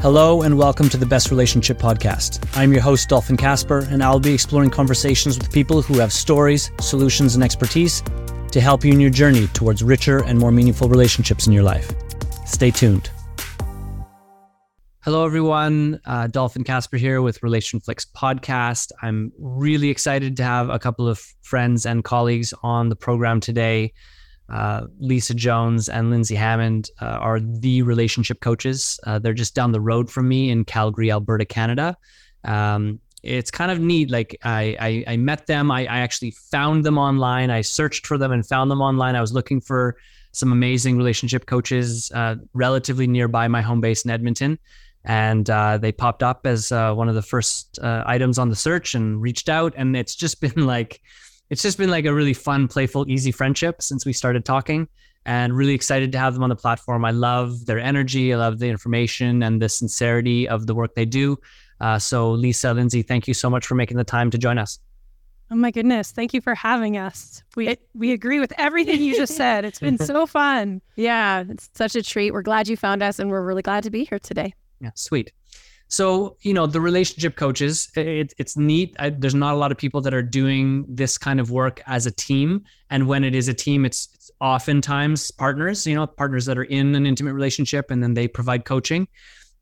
Hello and welcome to the Best Relationship Podcast. I'm your host, Dolphin Kasper, and I'll be exploring conversations with people who have stories, solutions, and expertise to help you in your journey towards richer and more meaningful relationships in your life. Stay tuned. Hello, everyone. Uh, Dolphin Kasper here with RelationFlix Podcast. I'm really excited to have a couple of friends and colleagues on the program today uh, Lisa Jones and Lindsay Hammond uh, are the relationship coaches. Uh, they're just down the road from me in Calgary, Alberta, Canada. Um, it's kind of neat. Like I, I, I met them. I, I, actually found them online. I searched for them and found them online. I was looking for some amazing relationship coaches uh, relatively nearby my home base in Edmonton. And uh, they popped up as one of the first items on the search and reached out. And it's just been like, it's just been like a really fun, playful, easy friendship since we started talking and really excited to have them on the platform. I love their energy. I love the information and the sincerity of the work they do. Uh, so, Lisa, Lindsay, thank you so much for making the time to join us. Oh my goodness! Thank you for having us. We it, we agree with everything you just said. It's been so fun. Yeah, it's such a treat. We're glad you found us, and we're really glad to be here today. Yeah, sweet. So, you know, the relationship coaches, it, it's neat. I, there's not a lot of people that are doing this kind of work as a team. And when it is a team, it's, it's oftentimes partners, you know, partners that are in an intimate relationship and then they provide coaching.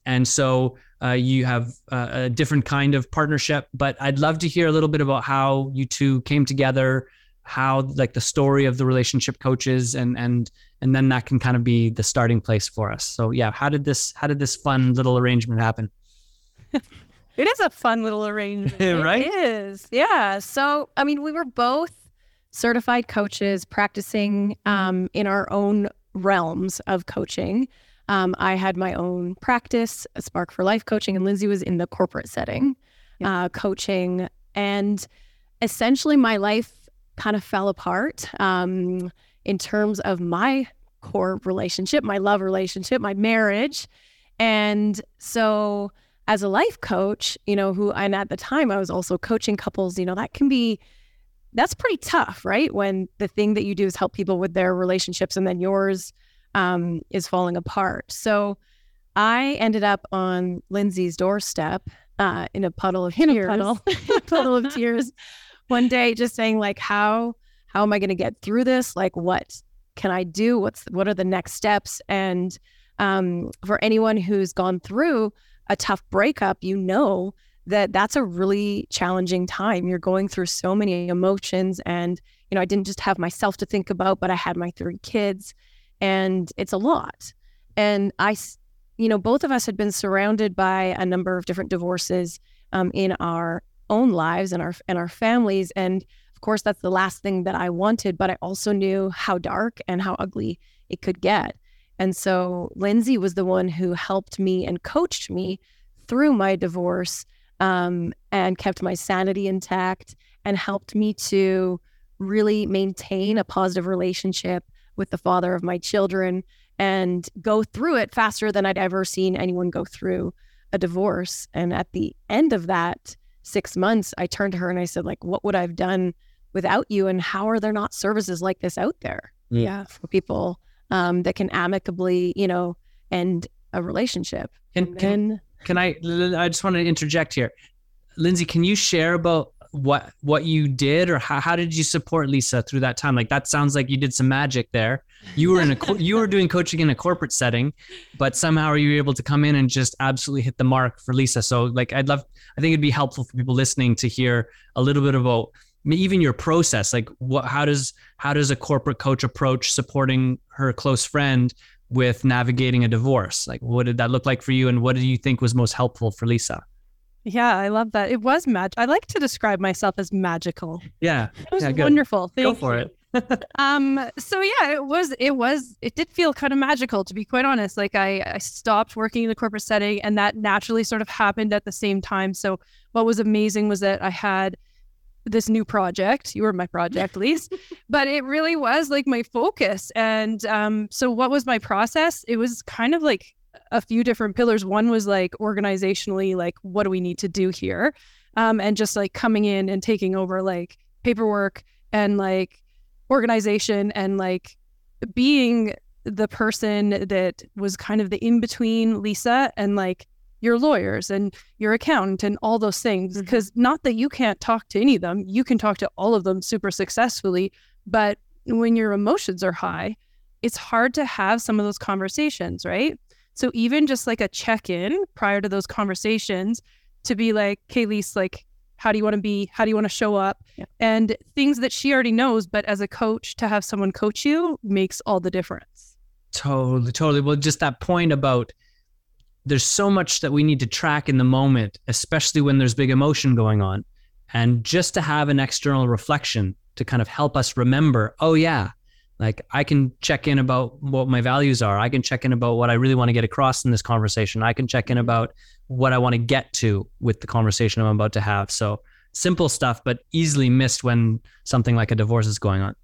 And so uh, you have uh, a different kind of partnership. But I'd love to hear a little bit about how you two came together, how like the story of the relationship coaches and and and then that can kind of be the starting place for us. So yeah, how did this how did this fun little arrangement happen? it is a fun little arrangement. right? It is. Yeah. So, I mean, we were both certified coaches practicing um, in our own realms of coaching. Um, I had my own practice, a Spark for Life coaching, and Lindsay was in the corporate setting uh, coaching. And essentially, my life kind of fell apart um, in terms of my core relationship, my love relationship, my marriage. And so, as a life coach, you know, who and at the time I was also coaching couples, you know, that can be that's pretty tough, right? When the thing that you do is help people with their relationships and then yours um, is falling apart. So I ended up on Lindsay's doorstep uh, in a puddle of tears, a puddle. puddle of tears one day, just saying like, how how am I going to get through this? Like, what can I do? What's what are the next steps? And um, for anyone who's gone through a tough breakup, you know that that's a really challenging time. You're going through so many emotions. And, you know, I didn't just have myself to think about, but I had my three kids, and it's a lot. And I, you know, both of us had been surrounded by a number of different divorces um, in our own lives and our and our families. And of course, that's the last thing that I wanted. But I also knew how dark and how ugly it could get. And so Lindsay was the one who helped me and coached me through my divorce um, and kept my sanity intact and helped me to really maintain a positive relationship with the father of my children and go through it faster than I'd ever seen anyone go through a divorce. And at the end of that six months, I turned to her and I said, like, what would I've done without you? And how are there not services like this out there? Mm. Yeah. For people um, that can amicably, you know, end a relationship. And can, can I? I just want to interject here, Lindsay. Can you share about what what you did, or how, how did you support Lisa through that time? Like that sounds like you did some magic there. You were in a you were doing coaching in a corporate setting, but somehow you were able to come in and just absolutely hit the mark for Lisa? So like I'd love. I think it'd be helpful for people listening to hear a little bit about even your process like what how does how does a corporate coach approach supporting her close friend with navigating a divorce? Like what did that look like for you and what do you think was most helpful for lisa? Yeah i love that. It was magic i like to describe myself as magical. Yeah. It was yeah, wonderful. Thank go for you. it. Um so yeah it was it was it did feel kind of magical to be quite honest. Like i i stopped working in the corporate setting and that naturally sort of happened at the same time. So what was amazing was that i had this new project. You were my project, Lise, but it really was like my focus. And um, so, what was my process? It was kind of like a few different pillars. One was like organizationally, like what do we need to do here, um, and just like coming in and taking over like paperwork and like organization and like being the person that was kind of the in between Lisa and like your lawyers and your accountant and all those things. Because mm-hmm. not that you can't talk to any of them, you can talk to all of them super successfully. But when your emotions are high, it's hard to have some of those conversations, right? So even just like a check in prior to those conversations to be like, okay, Lise, like, how do you want to be? How do you want to show up? Yeah. And things that she already knows, but as a coach, to have someone coach you makes all the difference. Totally, totally. Well, just that point about there's so much that we need to track in the moment, especially when there's big emotion going on. And just to have an external reflection to kind of help us remember, oh, yeah, like I can check in about what my values are. I can check in about what I really want to get across in this conversation. I can check in about what I want to get to with the conversation I'm about to have. So simple stuff, but easily missed when something like a divorce is going on.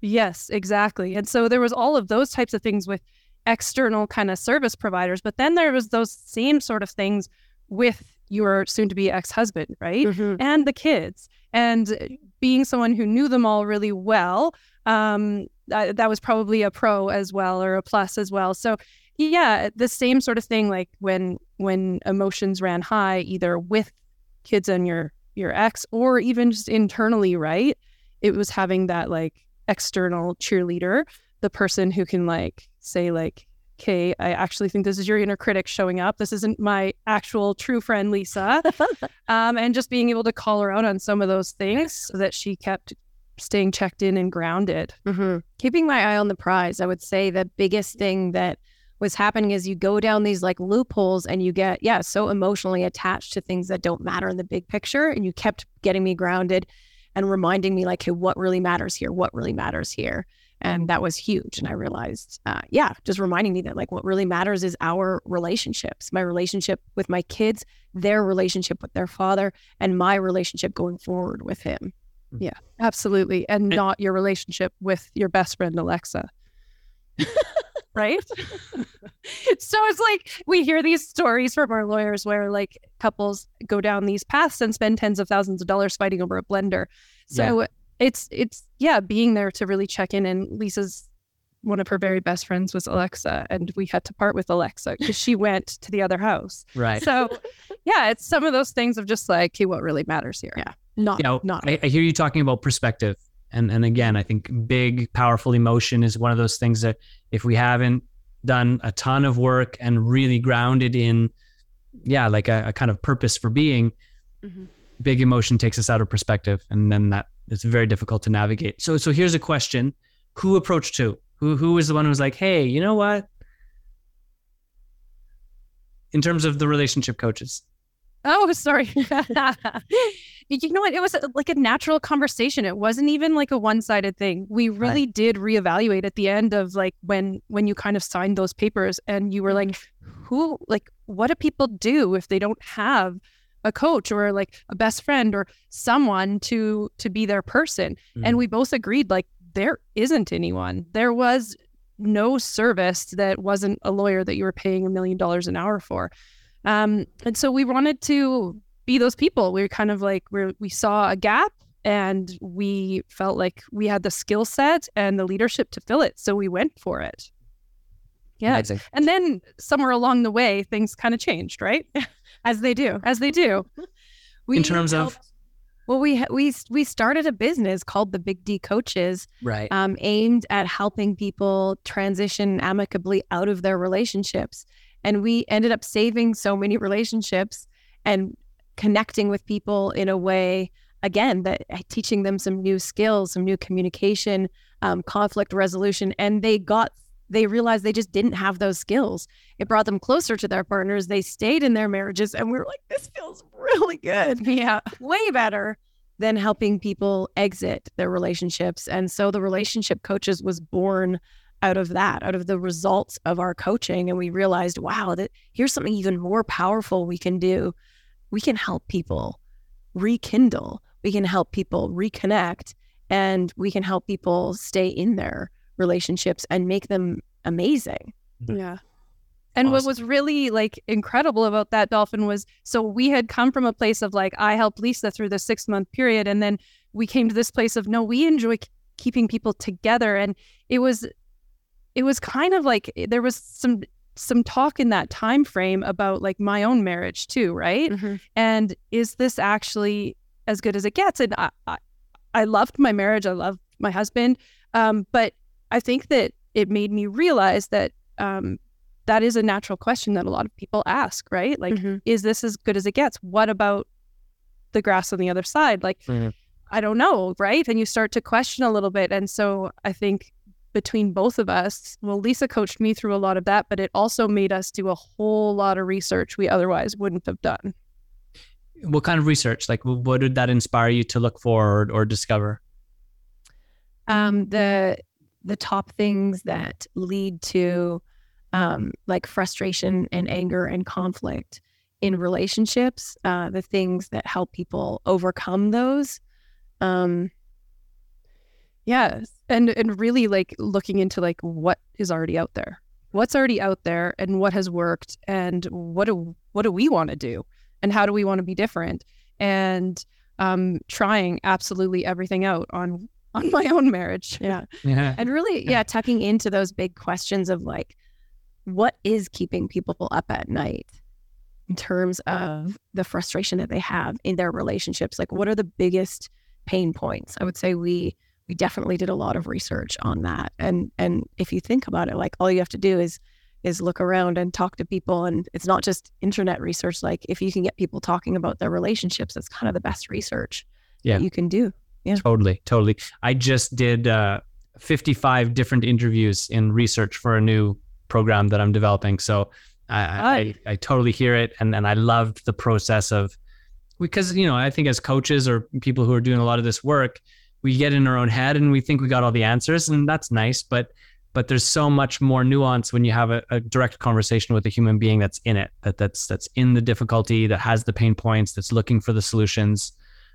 Yes, exactly. And so there was all of those types of things with external kind of service providers, but then there was those same sort of things with your soon to be ex-husband, right? Mm-hmm. And the kids. And being someone who knew them all really well, um, that, that was probably a pro as well or a plus as well. So yeah, the same sort of thing like when when emotions ran high either with kids and your your ex or even just internally, right? It was having that like external cheerleader, the person who can like say like okay, I actually think this is your inner critic showing up. This isn't my actual true friend, Lisa. um, and just being able to call her out on some of those things so that she kept staying checked in and grounded. Mm-hmm. Keeping my eye on the prize, I would say the biggest thing that was happening is you go down these like loopholes and you get, yeah, so emotionally attached to things that don't matter in the big picture. And you kept getting me grounded and reminding me, like, hey, what really matters here? What really matters here? And that was huge. And I realized, uh, yeah, just reminding me that like what really matters is our relationships, my relationship with my kids, their relationship with their father, and my relationship going forward with him. Yeah, absolutely. And not your relationship with your best friend, Alexa. right? so it's like we hear these stories from our lawyers where like couples go down these paths and spend tens of thousands of dollars fighting over a blender. So yeah. It's it's yeah, being there to really check in and Lisa's one of her very best friends was Alexa and we had to part with Alexa because she went to the other house. Right. So yeah, it's some of those things of just like, okay, what really matters here. Yeah. Not, you know, not. I, I hear you talking about perspective. And, and again, I think big, powerful emotion is one of those things that if we haven't done a ton of work and really grounded in, yeah, like a, a kind of purpose for being, mm-hmm. big emotion takes us out of perspective. And then that is very difficult to navigate. So, so here's a question Who approached who? Who, who was the one who was like, hey, you know what? In terms of the relationship coaches, Oh, sorry. you know what? It was like a natural conversation. It wasn't even like a one-sided thing. We really right. did reevaluate at the end of like when when you kind of signed those papers and you were like, mm-hmm. who like what do people do if they don't have a coach or like a best friend or someone to to be their person? Mm. And we both agreed like there isn't anyone. There was no service that wasn't a lawyer that you were paying a million dollars an hour for. Um, and so we wanted to be those people. We were kind of like we we saw a gap and we felt like we had the skill set and the leadership to fill it. So we went for it. Yeah. Amazing. And then somewhere along the way, things kind of changed, right? as they do, as they do. We In terms helped, of well, we we we started a business called the Big D Coaches, right? Um, aimed at helping people transition amicably out of their relationships. And we ended up saving so many relationships and connecting with people in a way, again, that uh, teaching them some new skills, some new communication, um, conflict resolution. And they got, they realized they just didn't have those skills. It brought them closer to their partners. They stayed in their marriages. And we were like, this feels really good. Yeah. Way better than helping people exit their relationships. And so the relationship coaches was born out of that, out of the results of our coaching. And we realized, wow, that here's something even more powerful we can do. We can help people rekindle, we can help people reconnect, and we can help people stay in their relationships and make them amazing. Mm-hmm. Yeah. And awesome. what was really like incredible about that dolphin was so we had come from a place of like I helped Lisa through the 6 month period and then we came to this place of no we enjoy keeping people together and it was it was kind of like eh, there was some some talk in that time frame about like my own marriage too, right? Mm-hmm. And is this actually as good as it gets? And I, I, I loved my marriage. I loved my husband. Um, but I think that it made me realize that um, that is a natural question that a lot of people ask, right? Like, Mhm. is this as good as it gets? What about the grass on the other side? Like, Mhm. I don't know, right? And you start to question a little bit. And so I think between both of us, well, Lisa coached me through a lot of that, but it also made us do a whole lot of research we otherwise wouldn't have done. What kind of research? Like, what did that inspire you to look for or, or discover? um, the the top things that lead to um, like frustration and anger and conflict in relationships, uh, the things that help people overcome those. Um, Yeah. And and really like looking into like what is already out there. What's already out there and what has worked and what do what do we want to do and how do we want to be different? And um trying absolutely everything out on on my own marriage. yeah, Yeah. and really, yeah, tucking into those big questions of like, what is keeping people up at night in terms of the frustration that they have in their relationships? Like, what are the biggest pain points? I would say we we definitely did a lot of research on that, and and if you think about it, like all you have to do is is look around and talk to people, and it's not just internet research. Like if you can get people talking about their relationships, that's kind of the best research Yeah. that you can do. Totally, totally. I just did uh, 55 different interviews in research for a new program that I'm developing. So I, I, I, I totally hear it, and and I loved the process of because you know I think as coaches or people who are doing a lot of this work, we get in our own head and we think we got all the answers, and that's nice, but but there's so much more nuance when you have a, a direct conversation with a human being that's in it, that that's that's in the difficulty, that has the pain points, that's looking for the solutions.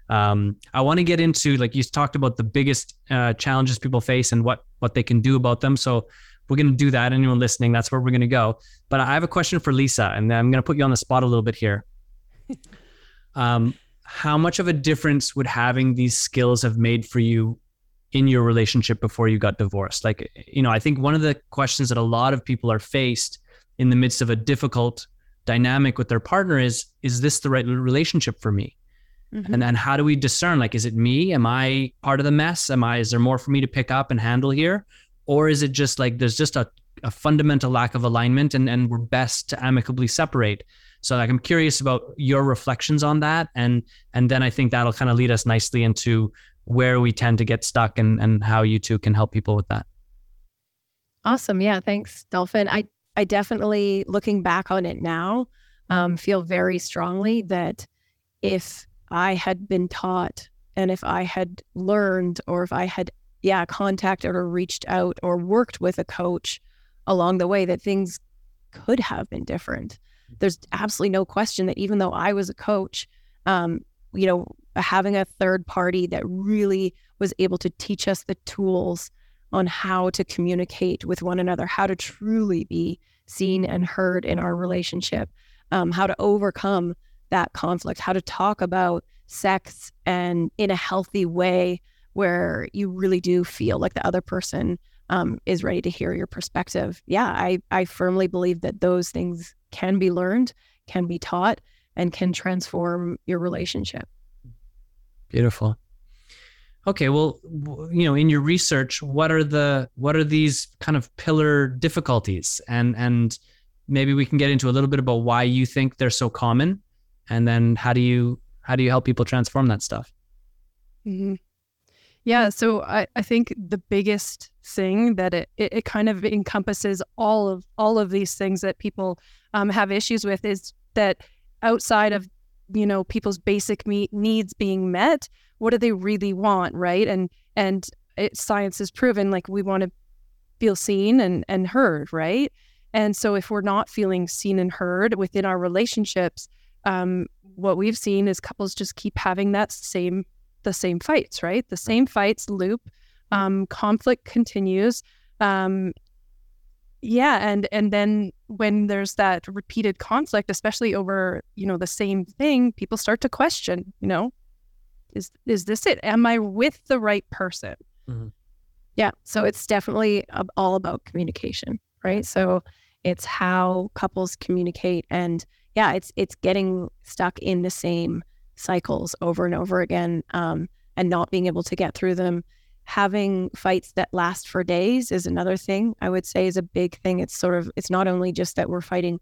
Um, I want to get into like you talked about the biggest uh, challenges people face and what what they can do about them. So we're going to do that. Anyone listening, that's where we're going to go. But I have a question for Lisa, and I'm going to put you on the spot a little bit here. um, how much of a difference would having these skills have made for you in your relationship before you got divorced? Like, you know, I think one of the questions that a lot of people are faced in the midst of a difficult dynamic with their partner is, is this the right relationship for me? And then how do we discern like is it me am i part of the mess am i is there more for me to pick up and handle here or is it just like there's just a, a fundamental lack of alignment and, and we're best to amicably separate so like i'm curious about your reflections on that and and then i think that'll kind of lead us nicely into where we tend to get stuck and and how you two can help people with that Awesome. Yeah. Thanks, Dolphin. I, I definitely, looking back on it now, um, feel very strongly that if I had been taught and if I had learned or if I had, yeah, contacted or reached out or worked with a coach along the way, that things could have been different. There's absolutely no question that even though I was a coach, um, you know, having a third party that really was able to teach us the tools on how to communicate with one another, how to truly be seen and heard in our relationship, um, how to overcome that conflict, how to talk about sex and in a healthy way where you really do feel like the other person um, is ready to hear your perspective. Yeah, I, I firmly believe that those things can be learned, can be taught, and can transform your relationship. Beautiful. Okay, well, you know, in your research, what are the what are these kind of pillar difficulties, and and maybe we can get into a little bit about why you think they're so common, and then how do you how do you help people transform that stuff? hmm Yeah, so I, I think the biggest thing that it, it, it kind of encompasses all of all of these things that people um, have issues with is that outside of you know people's basic me- needs being met, what do they really want, right? And and it, science has proven like we want to feel seen and and heard, right? And so if we're not feeling seen and heard within our relationships, um, what we've seen is couples just keep having that same the same fights, right? The same fights loop. Um, conflict continues. Um, yeah, and and then when there's that repeated conflict, especially over you know the same thing, people start to question. You know, is is this it? Am I with the right person? Yeah. So it's definitely all about communication, right? So it's how couples communicate and yeah it's it's getting stuck in the same cycles over and over again um, and not being able to get through them. Having fights that last for days is another thing i would say is a big thing. It's sort of it's not only just that we're fighting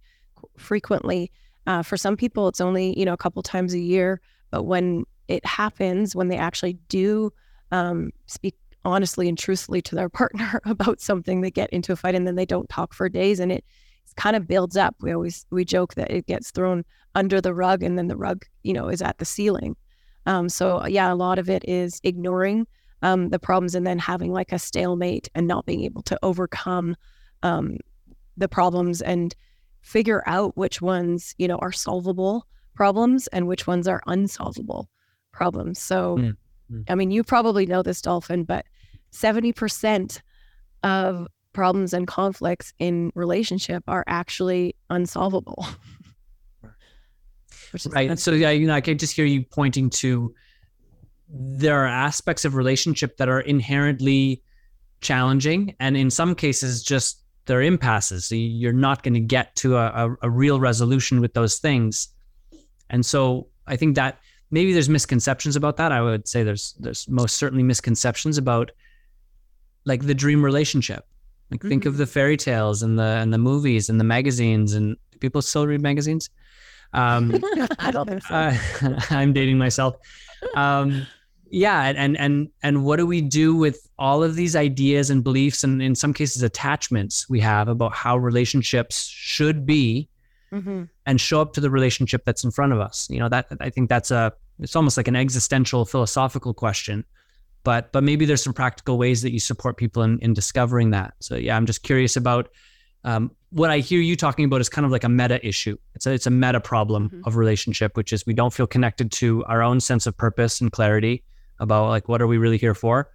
frequently uh, for some people it's only you know a couple times a year but when it happens when they actually do um, speak honestly and truthfully to their partner about something they get into a fight and then they don't talk for days and it kind of builds up. We always we joke that it gets thrown under the rug and then the rug you know is at the ceiling. Um, so yeah a lot of it is ignoring um, the problems and then having like a stalemate and not being able to overcome um, the problems and figure out which ones you know are solvable problems and which ones are unsolvable problems. So mm. I mean, you probably know this, Dolphin, but 70% of problems and conflicts in relationship are actually unsolvable. right. And so, yeah, you know, I can just hear you pointing to there are aspects of relationship that are inherently challenging. And in some cases, just they're impasses. So you're not going to get to a, a, a real resolution with those things. And so I think that maybe there's misconceptions about that. I would say there's there's most certainly misconceptions about like the dream relationship. Like mm-hmm. think of mm-hmm. the fairy tales and the and the movies and the magazines and people still read magazines. Um, I don't think so. Uh, I'm dating myself. Um, yeah, and and and what do we do with all of these ideas and beliefs and in some cases attachments we have about how relationships should be mm-hmm. and show up to the relationship that's in front of us. You know, that I think that's a it's almost like an existential philosophical question. But but maybe there's some practical ways that you support people in, in discovering that. So yeah, I'm just curious about um, what I hear you talking about is kind of like a meta issue. It's a it's a meta problem mm-hmm. of relationship, which is we don't feel connected to our own sense of purpose and clarity about like what are we really here for,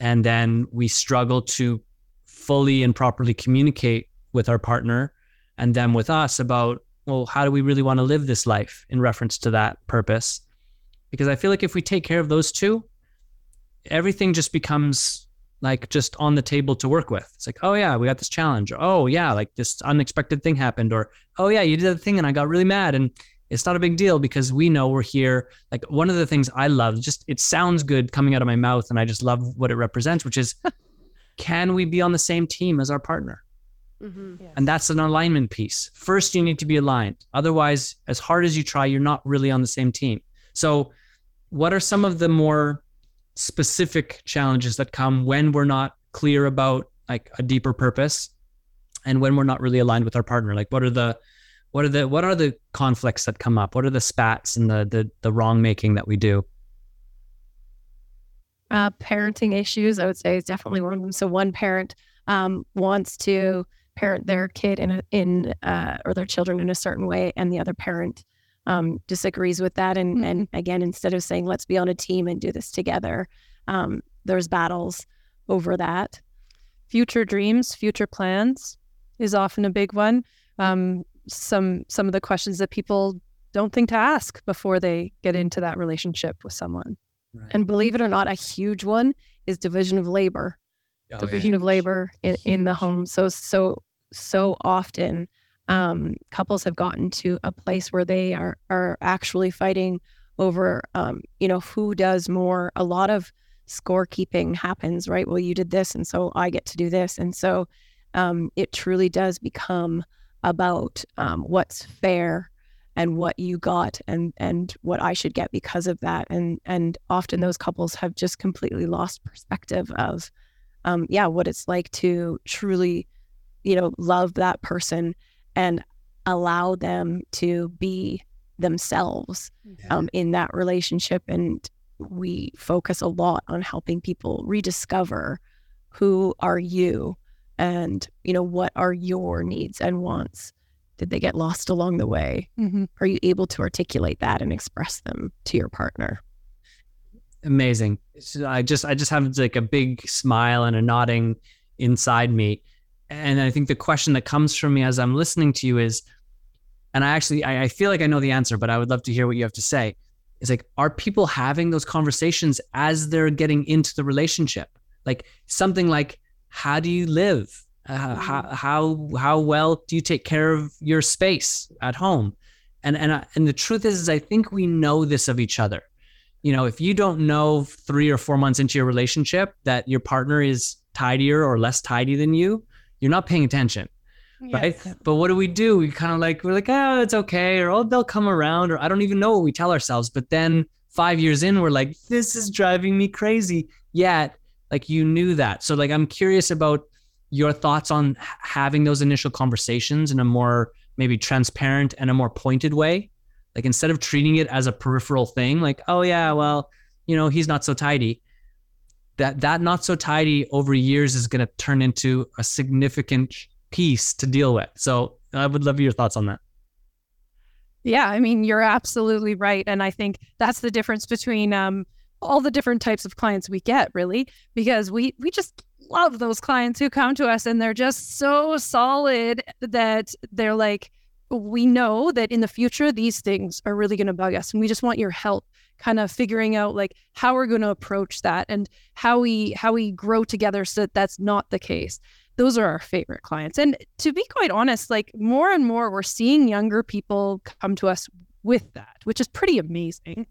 and then we struggle to fully and properly communicate with our partner and them with us about well how do we really want to live this life in reference to that purpose because i feel like if we take care of those two everything just becomes like just on the table to work with it's like oh yeah we got this challenge or, oh yeah like this unexpected thing happened or oh yeah you did the thing and i got really mad and it's not a big deal because we know we're here like one of the things i love just it sounds good coming out of my mouth and i just love what it represents which is can we be on the same team as our partner Mm-hmm. Yes. And that's an alignment piece. First, you need to be aligned. Otherwise, as hard as you try, you're not really on the same team. So, what are some of the more specific challenges that come when we're not clear about like a deeper purpose and when we're not really aligned with our partner? Like, what are the what are the what are the conflicts that come up? What are the spats and the the, the wrong making that we do? Uh, parenting issues, I would say, is definitely one of them. So one parent um, wants to parent their kid in a, in uh, or their children in a certain way, and the other parent um, disagrees with that. And mm-hmm. and again, instead of saying let's be on a team and do this together, um, there's battles over that. Future dreams, future plans is often a big one. Um, some some of the questions that people don't think to ask before they get into that relationship with someone. Right. And believe it or not, a huge one is division of labor oh, division yeah. of labor in, in the home. So so so often um, couples have gotten to a place where they are are actually fighting over um, you know who does more. A lot of scorekeeping happens, right? Well, you did this, and so I get to do this, and so um, it truly does become about um, what's fair and what you got and and what I should get because of that and and often those couples have just completely lost perspective of um, yeah, what it's like to truly, you know, love that person and allow them to be themselves um, in that relationship. And we focus a lot on helping people rediscover who are you and, you know, what are your needs and wants. Did they get lost along the way? Mm-hmm. Are you able to articulate that and express them to your partner? amazing. I just I just have like a big smile and a nodding inside me. And I think the question that comes from me as I'm listening to you is, and I actually I, I feel like I know the answer, but I would love to hear what you have to say. Is like, are people having those conversations as they're getting into the relationship? Like something like, how do you live? uh, how, how how well do you take care of your space at home and and I, and the truth is, is i think we know this of each other you know if you don't know 3 or 4 months into your relationship that your partner is tidier or less tidy than you you're not paying attention right? But what do we do? We kind of like we're like oh it's okay or oh they'll come around or i don't even know what we tell ourselves. But then 5 years in we're like this is driving me crazy. Yet like you knew that. So like i'm curious about your thoughts on having those initial conversations in a more maybe transparent and a more pointed way. Like instead of treating it as a peripheral thing like oh yeah well you know he's not so tidy that that not so tidy over years is going to turn into a significant piece to deal with so i would love your thoughts on that yeah i mean you're absolutely right and i think that's the difference between um all the different types of clients we get really because we we just love those clients who come to us and they're just so solid that they're like, we know that in the future, these things are really going to bug us. And we just want your help kind of figuring out like how we're going to approach that and how we how we grow together so that that's not the case those are our favorite clients and to be quite honest like more and more we're seeing younger people come to us with that which is pretty amazing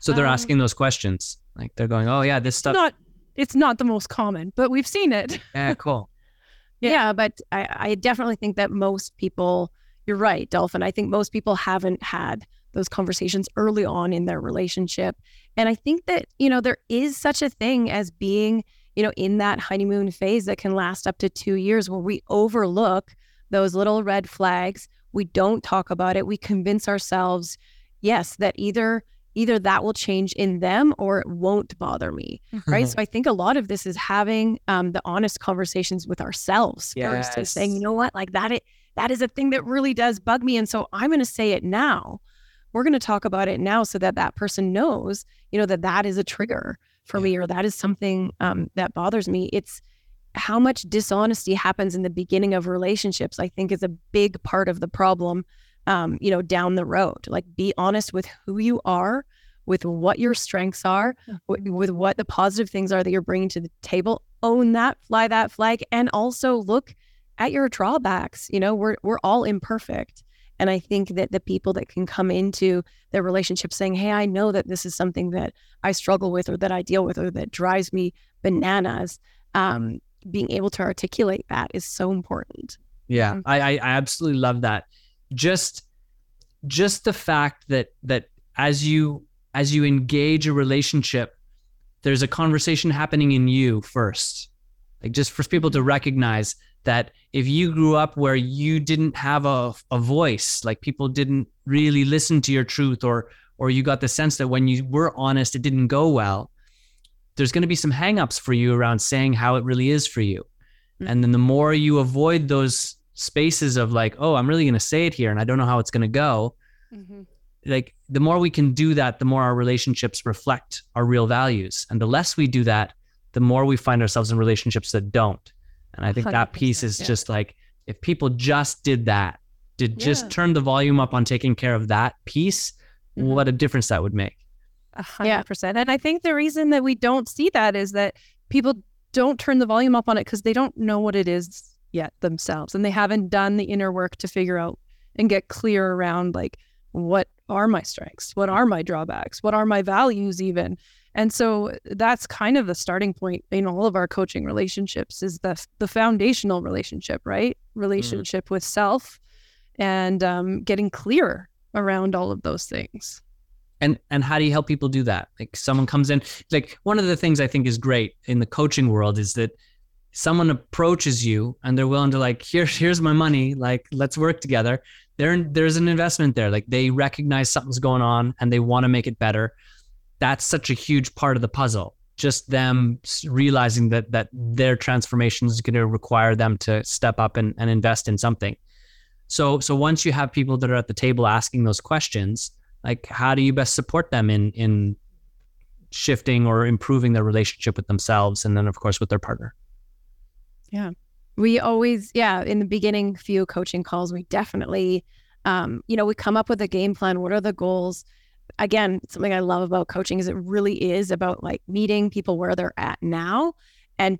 so they're um, asking those questions like they're going oh yeah this stuff not it's not the most common, but we've seen it. Yeah, cool. yeah. yeah, but I, I definitely think that most people, you're right, Dolphin. I think most people haven't had those conversations early on in their relationship. And I think that, you know, there is such a thing as being, you know, in that honeymoon phase that can last up to two years where we overlook those little red flags. We don't talk about it. We convince ourselves, yes, that either either that will change in them or it won't bother me right so i think a lot of this is having um, the honest conversations with ourselves yes. first and saying you know what like that it that is a thing that really does bug me and so i'm going to say it now we're going to talk about it now so that that person knows you know that that is a trigger for yeah. me or that is something um, that bothers me it's how much dishonesty happens in the beginning of relationships i think is a big part of the problem um, you know, down the road. Like be honest with who you are, with what your strengths are, with, with what the positive things are that you're bringing to the table. Own that, fly that flag, and also look at your drawbacks. You know, we're we're all imperfect. And I think that the people that can come into their relationship saying, Hey, I know that this is something that I struggle with or that I deal with or that drives me bananas, um, being able to articulate that is so important. Yeah, mm-hmm. I, I absolutely love that just just the fact that that as you as you engage a relationship there's a conversation happening in you first like just for people to recognize that if you grew up where you didn't have a, a voice like people didn't really listen to your truth or or you got the sense that when you were honest it didn't go well there's going to be some hangups for you around saying how it really is for you mm-hmm. and then the more you avoid those spaces of like, oh, I'm really going to say it here and I don't know how it's going to go. Mm-hmm. Like the more we can do that, the more our relationships reflect our real values. And the less we do that, the more we find ourselves in relationships that don't. And I think that piece is yeah. just like if people just did that, did yeah. just turn the volume up on taking care of that piece, mm-hmm. what a difference that would make. A hundred percent. And I think the reason that we don't see that is that people don't turn the volume up on it because they don't know what it is yet themselves and they haven't done the inner work to figure out and get clear around like what are my strengths what are my drawbacks what are my values even and so that's kind of the starting point in all of our coaching relationships is the the foundational relationship right mm-hmm. relationship mm-hmm. with self and um, getting clear around all of those things and and how do you help people do that like someone comes in like one of the things i think is great in the coaching world is that someone approaches you and they're willing to like here here's my money like let's work together there there's an investment there like they recognize something's going on and they want to make it better that's such a huge part of the puzzle just them realizing that that their transformation is going to require them to step up and, and invest in something so so once you have people that are at the table asking those questions like how do you best support them in in shifting or improving their relationship with themselves and then of course with their partner yeah. We always, yeah, in the beginning few coaching calls, we definitely, um, you know, we come up with a game plan. What are the goals? Again, something I love about coaching is it really is about like meeting people where they're at now and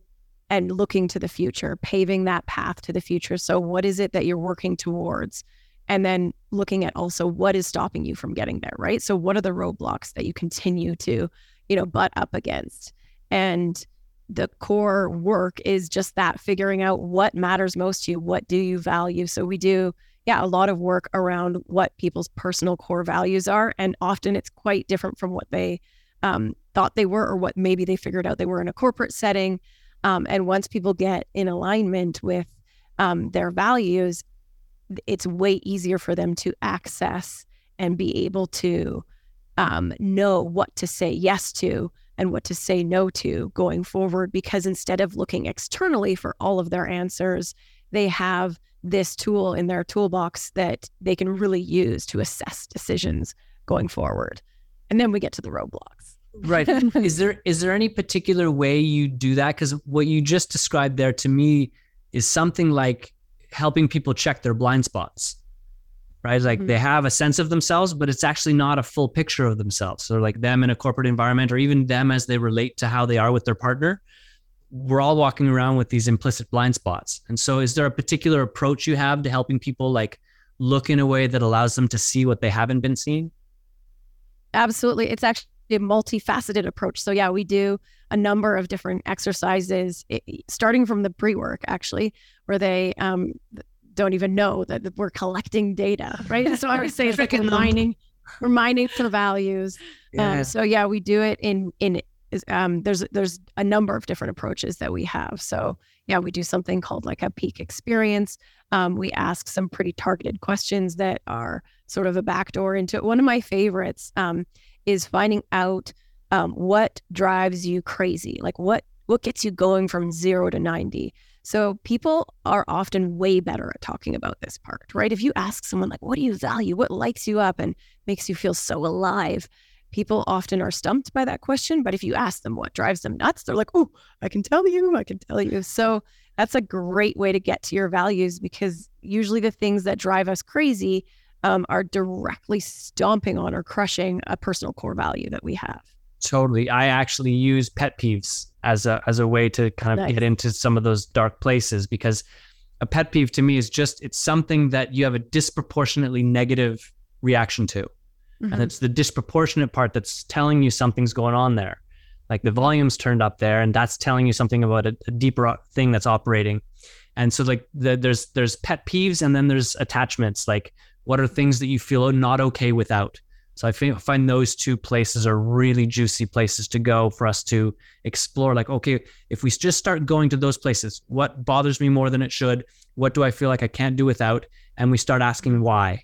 and looking to the future, paving that path to the future. So, what is it that you're working towards? And then looking at also what is stopping you from getting there, right? So, what are the roadblocks that you continue to, you know, butt up against? And the core work is just that figuring out what matters most to you, what do you value. So, we do, yeah, a lot of work around what people's personal core values are. And often it's quite different from what they um, thought they were or what maybe they figured out they were in a corporate setting. Um, and once people get in alignment with um, their values, it's way easier for them to access and be able to um, know what to say yes to and what to say no to going forward. Because instead of looking externally for all of their answers, they have this tool in their toolbox that they can really use to assess decisions going forward. And then we get to the roadblocks. Right. Is there is there any particular way you do that? Because what you just described there to me is something like helping people check their blind spots right? Like mm-hmm. they have a sense of themselves but it's actually not a full picture of themselves. So like them in a corporate environment or even them as they relate to how they are with their partner we're all walking around with these implicit blind spots and so is there a particular approach you have to helping people like look in a way that allows them to see what they haven't been seeing absolutely it's actually a multifaceted approach. So yeah, we do a number of different exercises, starting from the pre-work actually, where they um, don't even know that we're collecting data, right? So I would say it's like mining, we're mining for values. Yeah. Um, so yeah, we do it in in um, there's there's a number of different approaches that we have. So yeah, we do something called like a peak experience. Um, we ask some pretty targeted questions that are sort of a backdoor into it. One of my favorites um, is finding out um, what drives you crazy, like what what gets you going from zero to ninety. So people are often way better at talking about this part, right? If you ask someone like, "What do you value? What lights you up and makes you feel so alive?" People often are stumped by that question, but if you ask them what drives them nuts, they're like, "Oh, I can tell you, I can tell you." So that's a great way to get to your values because usually the things that drive us crazy um, are directly stomping on or crushing a personal core value that we have. Totally. I actually use pet peeves as a as a way to kind of nice. get into some of those dark places because a pet peeve to me is just it's something that you have a disproportionately negative reaction to. Mm-hmm. And it's the disproportionate part that's telling you something's going on there. Like the volume's turned up there and that's telling you something about a, a deeper thing that's operating. And so like the, there's there's pet peeves and then there's attachments like what are things that you feel not okay without? So I find those two places are really juicy places to go for us to explore. Like, okay, if we just start going to those places, what bothers me more than it should? What do I feel like I can't do without? And we start asking why.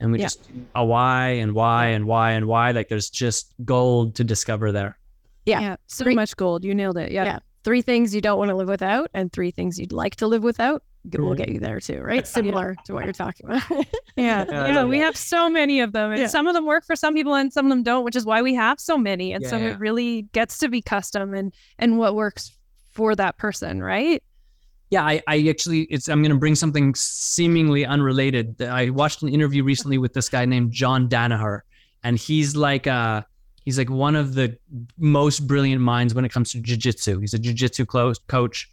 And we yeah. just a why and why and why and why. Like there's just gold to discover there. Yeah. yeah so Three, much gold. You nailed it. Yeah. yeah. Three things you don't want to live without and three things you'd like to live without will get you there too, right? Similar to what you're talking about. yeah. Yeah. yeah we have so many of them. And yeah. some of them work for some people and some of them don't, which is why we have so many. And yeah, so it really gets to be custom and and what works for that person, right? Yeah, I, I actually it's I'm gonna bring something seemingly unrelated. I watched an interview recently with this guy named John Danaher, and he's like uh he's like one of the most brilliant minds when it comes to jiu-jitsu. He's a jiu-jitsu coach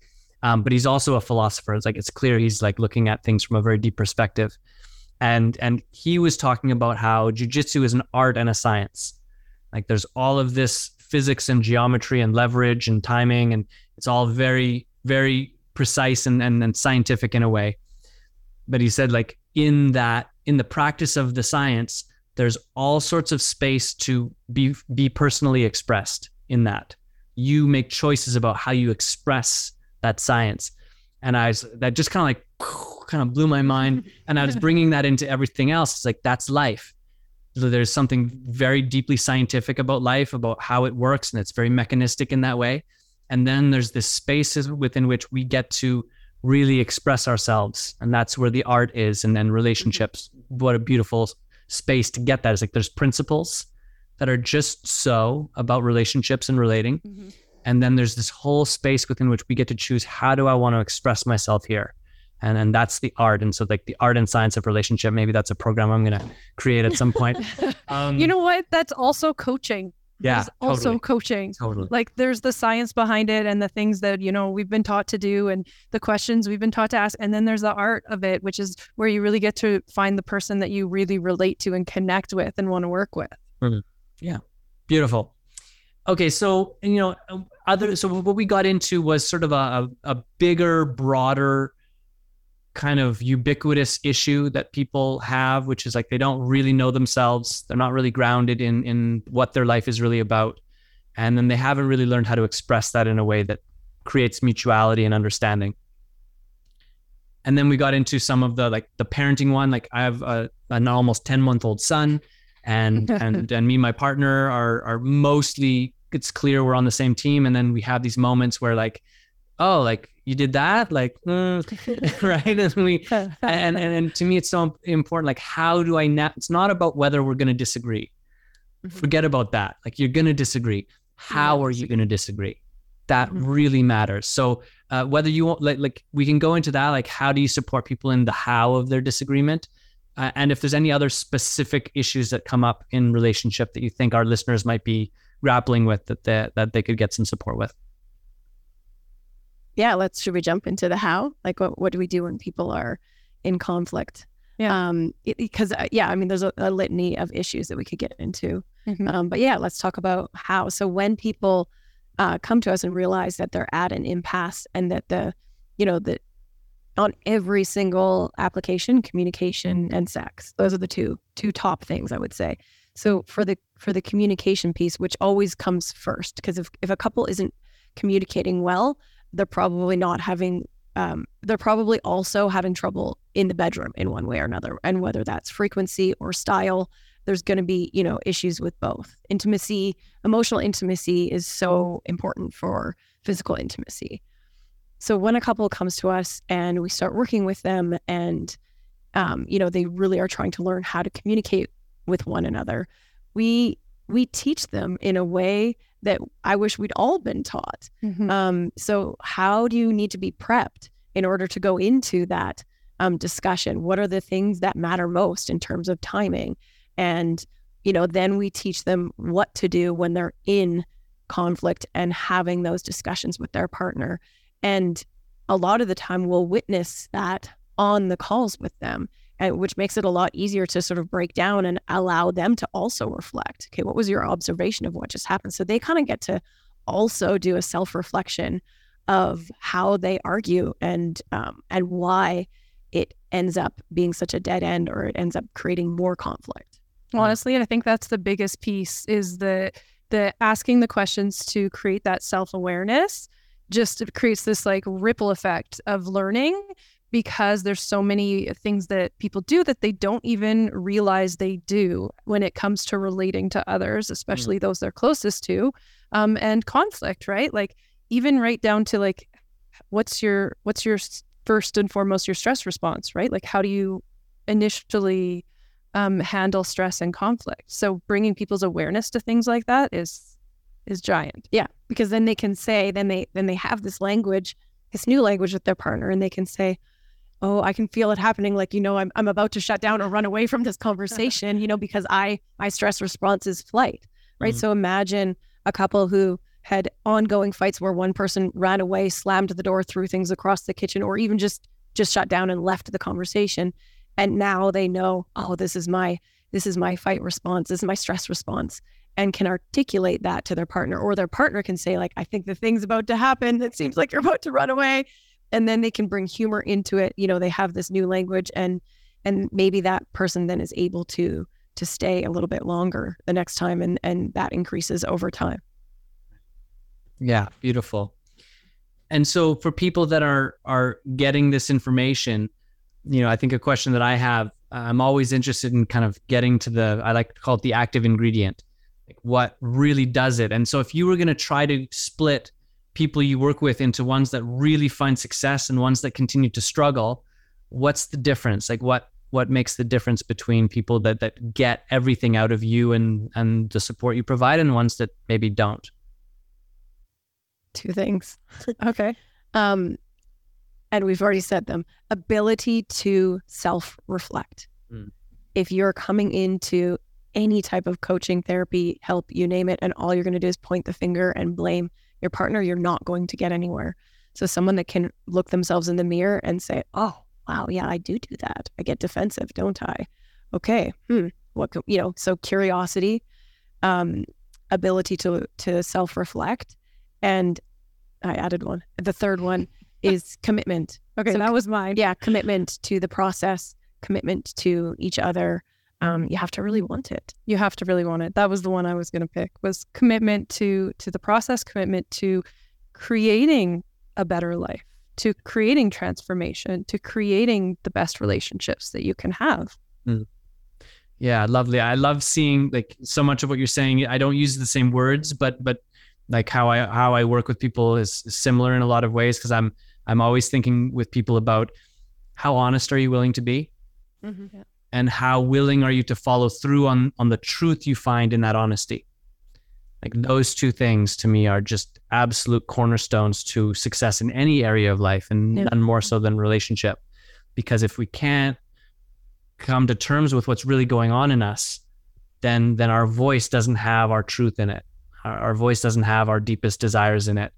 um, but he's also a philosopher. It's like it's clear he's like looking at things from a very deep perspective. And and he was talking about how jujitsu is an art and a science. Like there's all of this physics and geometry and leverage and timing, and it's all very, very precise and, and, and scientific in a way. But he said, like, in that, in the practice of the science, there's all sorts of space to be be personally expressed in that. You make choices about how you express that science. And I was, that just kind of like, kind of blew my mind. And I was bringing that into everything else. It's like, that's life. So there's something very deeply scientific about life, about how it works. And it's very mechanistic in that way. And then there's this spaces within which we get to really express ourselves. And that's where the art is and then relationships. What a beautiful space to get that. It's like there's principles that are just so about relationships and relating. Mm-hmm. And then there's this whole space within which we get to choose how do I want to express myself here? And and that's the art. And so like the art and science of relationship, maybe that's a program I'm gonna create at some point. Um, you know what? That's also coaching. Yeah, is also totally. coaching. Totally. Like there's the science behind it and the things that, you know, we've been taught to do and the questions we've been taught to ask. And then there's the art of it, which is where you really get to find the person that you really relate to and connect with and want to work with. Mm-hmm. Yeah. Beautiful. Okay, so you know, other so what we got into was sort of a, a bigger, broader kind of ubiquitous issue that people have, which is like they don't really know themselves. They're not really grounded in in what their life is really about, and then they haven't really learned how to express that in a way that creates mutuality and understanding. And then we got into some of the like the parenting one. Like I have a, an almost ten month old son and and and me and my partner are are mostly it's clear we're on the same team and then we have these moments where like oh like you did that? Like mm, right? And we and, and and to me it's so important like how do i not it's not about whether we're going to disagree forget about that. Like you're going to disagree. How are you going to disagree? That Mhm. really matters. So uh, whether you want like like we can go into that like how do you support people in the how of their disagreement? Uh, and if there's any other specific issues that come up in relationship that you think our listeners might be grappling with that they, that they could get some support with yeah let's should we jump into the how? Like what, what do we do when people are in conflict? Yeah. um because uh, yeah i mean there's a, a litany of issues that we could get into. Mhm. um but yeah let's talk about how. So when people uh, come to us and realize that they're at an impasse and that the you know that on every single application communication and sex those are the two two top things i would say. So for the for the communication piece which always comes first because if, if a couple isn't communicating well they're probably not having um, they're probably also having trouble in the bedroom in one way or another. And whether that's frequency or style there's going to be you know issues with both. Intimacy emotional intimacy is so important for physical intimacy. So when a couple comes to us and we start working with them and um, you know they really are trying to learn how to communicate with one another we we teach them in a way that i wish we'd all been taught Mhm. um, so how do you need to be prepped in order to go into that um, discussion? What are the things that matter most in terms of timing? And, you know, then we teach them what to do when they're in conflict and having those discussions with their partner. And a lot of the time we'll witness that on the calls with them, which makes it a lot easier to sort of break down and allow them to also reflect. Okay, what was your observation of what just happened? So they kind of get to also do a self reflection of how they argue and um, and why it ends up being such a dead end or it ends up creating more conflict. honestly i think that's the biggest piece is the the asking the questions to create that self-awareness just creates this like ripple effect of learning because there's so many things that people do that they don't even realize they do when it comes to relating to others especially those they're closest to um, and conflict right like even right down to like what's your what's your first and foremost your stress response right like how do you initially um, handle stress and conflict. So bringing people's awareness to things like that is is giant. Yeah, because then they can say, then they then they have this language, this new language with their partner, and they can say, "Oh, I can feel it happening. Like you know, I'm I'm about to shut down or run away from this conversation. you know, because I my stress response is flight, right? Mhm. So imagine a couple who had ongoing fights where one person ran away, slammed the door, threw things across the kitchen, or even just just shut down and left the conversation, and now they know, oh, this is my this is my fight response, this is my stress response and can articulate that to their partner or their partner can say like i think the thing's about to happen it seems like you're about to run away and then they can bring humor into it you know they have this new language and and maybe that person then is able to to stay a little bit longer the next time and and that increases over time Yeah, beautiful. And so for people that are are getting this information, you know, I think a question that I have, I'm always interested in kind of getting to the I like to call it the active ingredient. Like what really does it? And so if you were going to try to split people you work with into ones that really find success and ones that continue to struggle, what's the difference? Like what what makes the difference between people that that get everything out of you and and the support you provide and ones that maybe don't? two things Okay. um and we've already said them ability to self reflect Mm. if you're coming into any type of coaching, therapy, help, you name it, and all you're going to do is point the finger and blame your partner, you're not going to get anywhere. So someone that can look themselves in the mirror and say, "Oh, wow, yeah, I do do that. I get defensive, don't I?" Okay, hmm, what co- you know? So curiosity, um, ability to to self reflect, and I added one. The third one is commitment. Okay, So that was mine. Yeah, commitment to the process, commitment to each other. Um, you have to really want it. you have to really want it. That was the one I was going to pick. Was commitment to to the process, commitment to creating a better life, to creating transformation, to creating the best relationships that you can have. Yeah, lovely. I love seeing like so much of what you're saying. I don't use the same words, but but like how I how I work with people is similar in a lot of ways because I'm I'm always thinking with people about how honest are you willing to be and how willing are you to follow through on on the truth you find in that honesty. Like those two things to me are just absolute cornerstones to success in any area of life and Yeah. none more so than relationship. Because if we can't come to terms with what's really going on in us, then then our voice doesn't have our truth in it. Our, our voice doesn't have our deepest desires in it,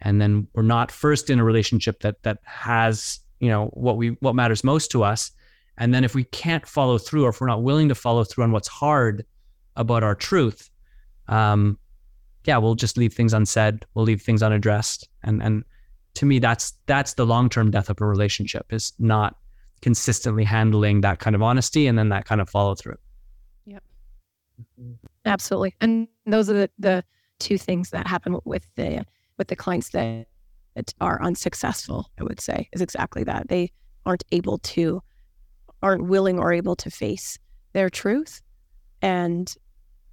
and then we're not first in a relationship that that has you know what we what matters most to us. And then if we can't follow through, or if we're not willing to follow through on what's hard about our truth, um, yeah, we'll just leave things unsaid. We'll leave things unaddressed, and and to me, that's that's the long term death of a relationship is not consistently handling that kind of honesty and then that kind of follow through. Yep. Absolutely. And those are the, the two things that happen with the with the clients that, that are unsuccessful, I would say, is exactly that. They aren't able to aren't willing or able to face their truth and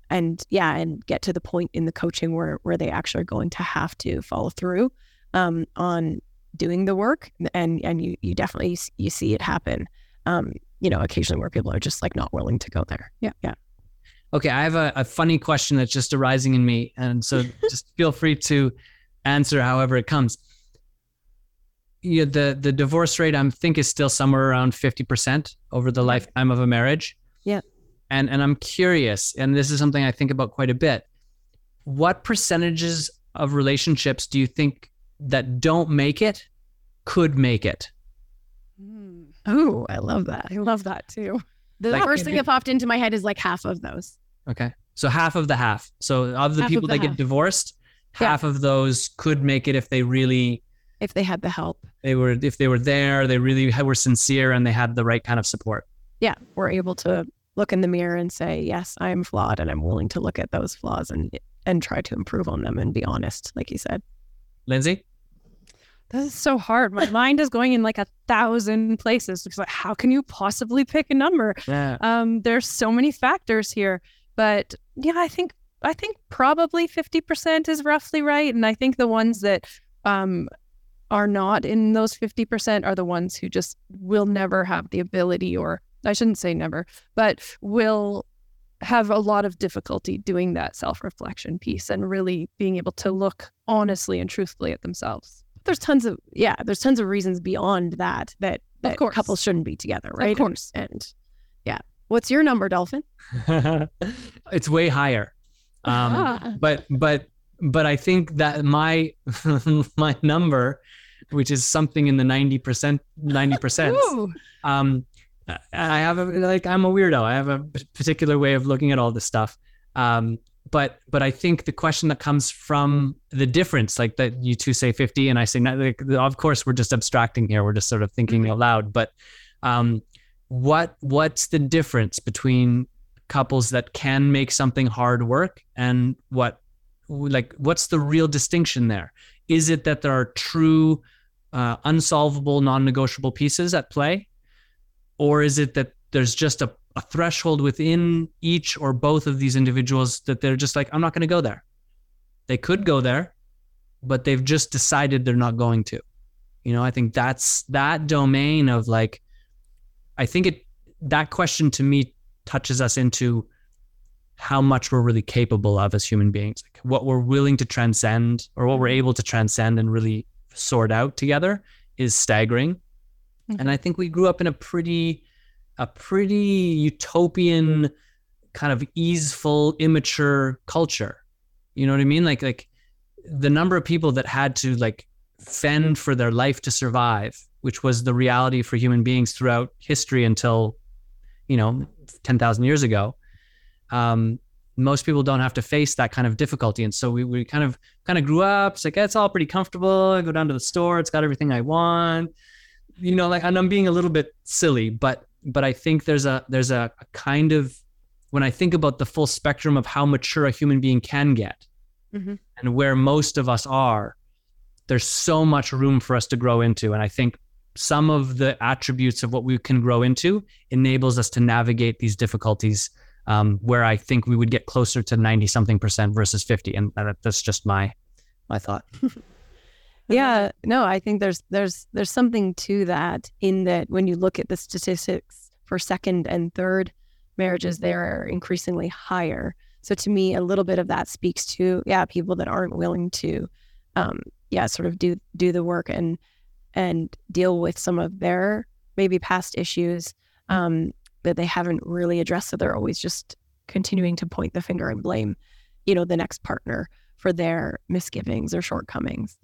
and yeah, and get to the point in the coaching where where they actually are going to have to follow through um, on doing the work and and you you definitely you see it happen um, you know, occasionally where people are just like not willing to go there. Yeah. Yeah. Okay, I have a, a funny question that's just arising in me. And so just feel free to answer however it comes. Yeah, the, the divorce rate, I think, is still somewhere around 50% over the lifetime of a marriage. Yeah. And, and I'm curious, and this is something I think about quite a bit. What percentages of relationships do you think that don't make it could make it? Oh, I love that. I love that too. The Like, first thing that popped into my head is like half of those. Okay. So half of the half. So of the Half of people the that get half. divorced, Yeah. half of those could make it if they really If they had the help, they were if they were there, they really were sincere and they had the right kind of support. yeah, we're able to look in the mirror and say, "Yes, I am flawed, and I'm willing to look at those flaws and and try to improve on them and be honest." Like you said, Lindsay? This is so hard. My mind is going in like a thousand places. It's like, how can you possibly pick a number? Yeah. Um, there's so many factors here, but yeah, I think I think probably fifty percent is roughly right, and I think the ones that um are not in those fifty percent are the ones who just will never have the ability, or I shouldn't say never, but will have a lot of difficulty doing that self-reflection piece and really being able to look honestly and truthfully at themselves. there's tons of yeah, there's tons of reasons beyond that that, that course. couples shouldn't be together, right? Of course. And, and yeah, what's your number, Dolphin? it's way higher. Um, Ah. but but but I think that my my number, which is something in the ninety percent ninety percent, um, I have a like I'm a weirdo. I have a particular way of looking at all this stuff. Um, but but I think the question that comes from the difference, like that you two say 50 and I say not, like, of course we're just abstracting here. We're just sort of thinking out loud. But um, what what's the difference between couples that can make something hard work and what like what's the real distinction there? Is it that there are true uh, unsolvable, non-negotiable pieces at play, or is it that there's just a, a threshold within each or both of these individuals that they're just like, I'm not going to go there. They could go there, but they've just decided they're not going to. You know, I think that's that domain of like, I think it that question to me touches us into how much we're really capable of as human beings, like what we're willing to transcend or what we're mm-hmm. able to transcend and really sort out together is staggering. And mm-hmm. I think we grew up in a pretty, a pretty utopian mm-hmm. kind of easeful, immature culture. You know what I mean? Like like the number of people that had to like fend for their life to survive, which was the reality for human beings throughout history until, you know, ten thousand years ago. Um, most people don't have to face that kind of difficulty, and so we, we kind of kind of grew up. It's like it's all pretty comfortable. I go down to the store. It's got everything I want. You know, like and I'm being a little bit silly, but but I think there's a there's a, a kind of when I think about the full spectrum of how mature a human being can get mm-hmm. and where most of us are, there's so much room for us to grow into. And I think some of the attributes of what we can grow into enables us to navigate these difficulties um, where I think we would get closer to 90 something percent versus 50. And that's just my, my thought. yeah, no, I think there's, there's, there's something to that in that when you look at the statistics for second and third marriages they're increasingly higher. So to me, a little bit of that speaks to yeah, people that aren't willing to, um, yeah, sort of do do the work and and deal with some of their maybe past issues um, that they haven't really addressed. So they're always just continuing to point the finger and blame, you know, the next partner for their misgivings or shortcomings.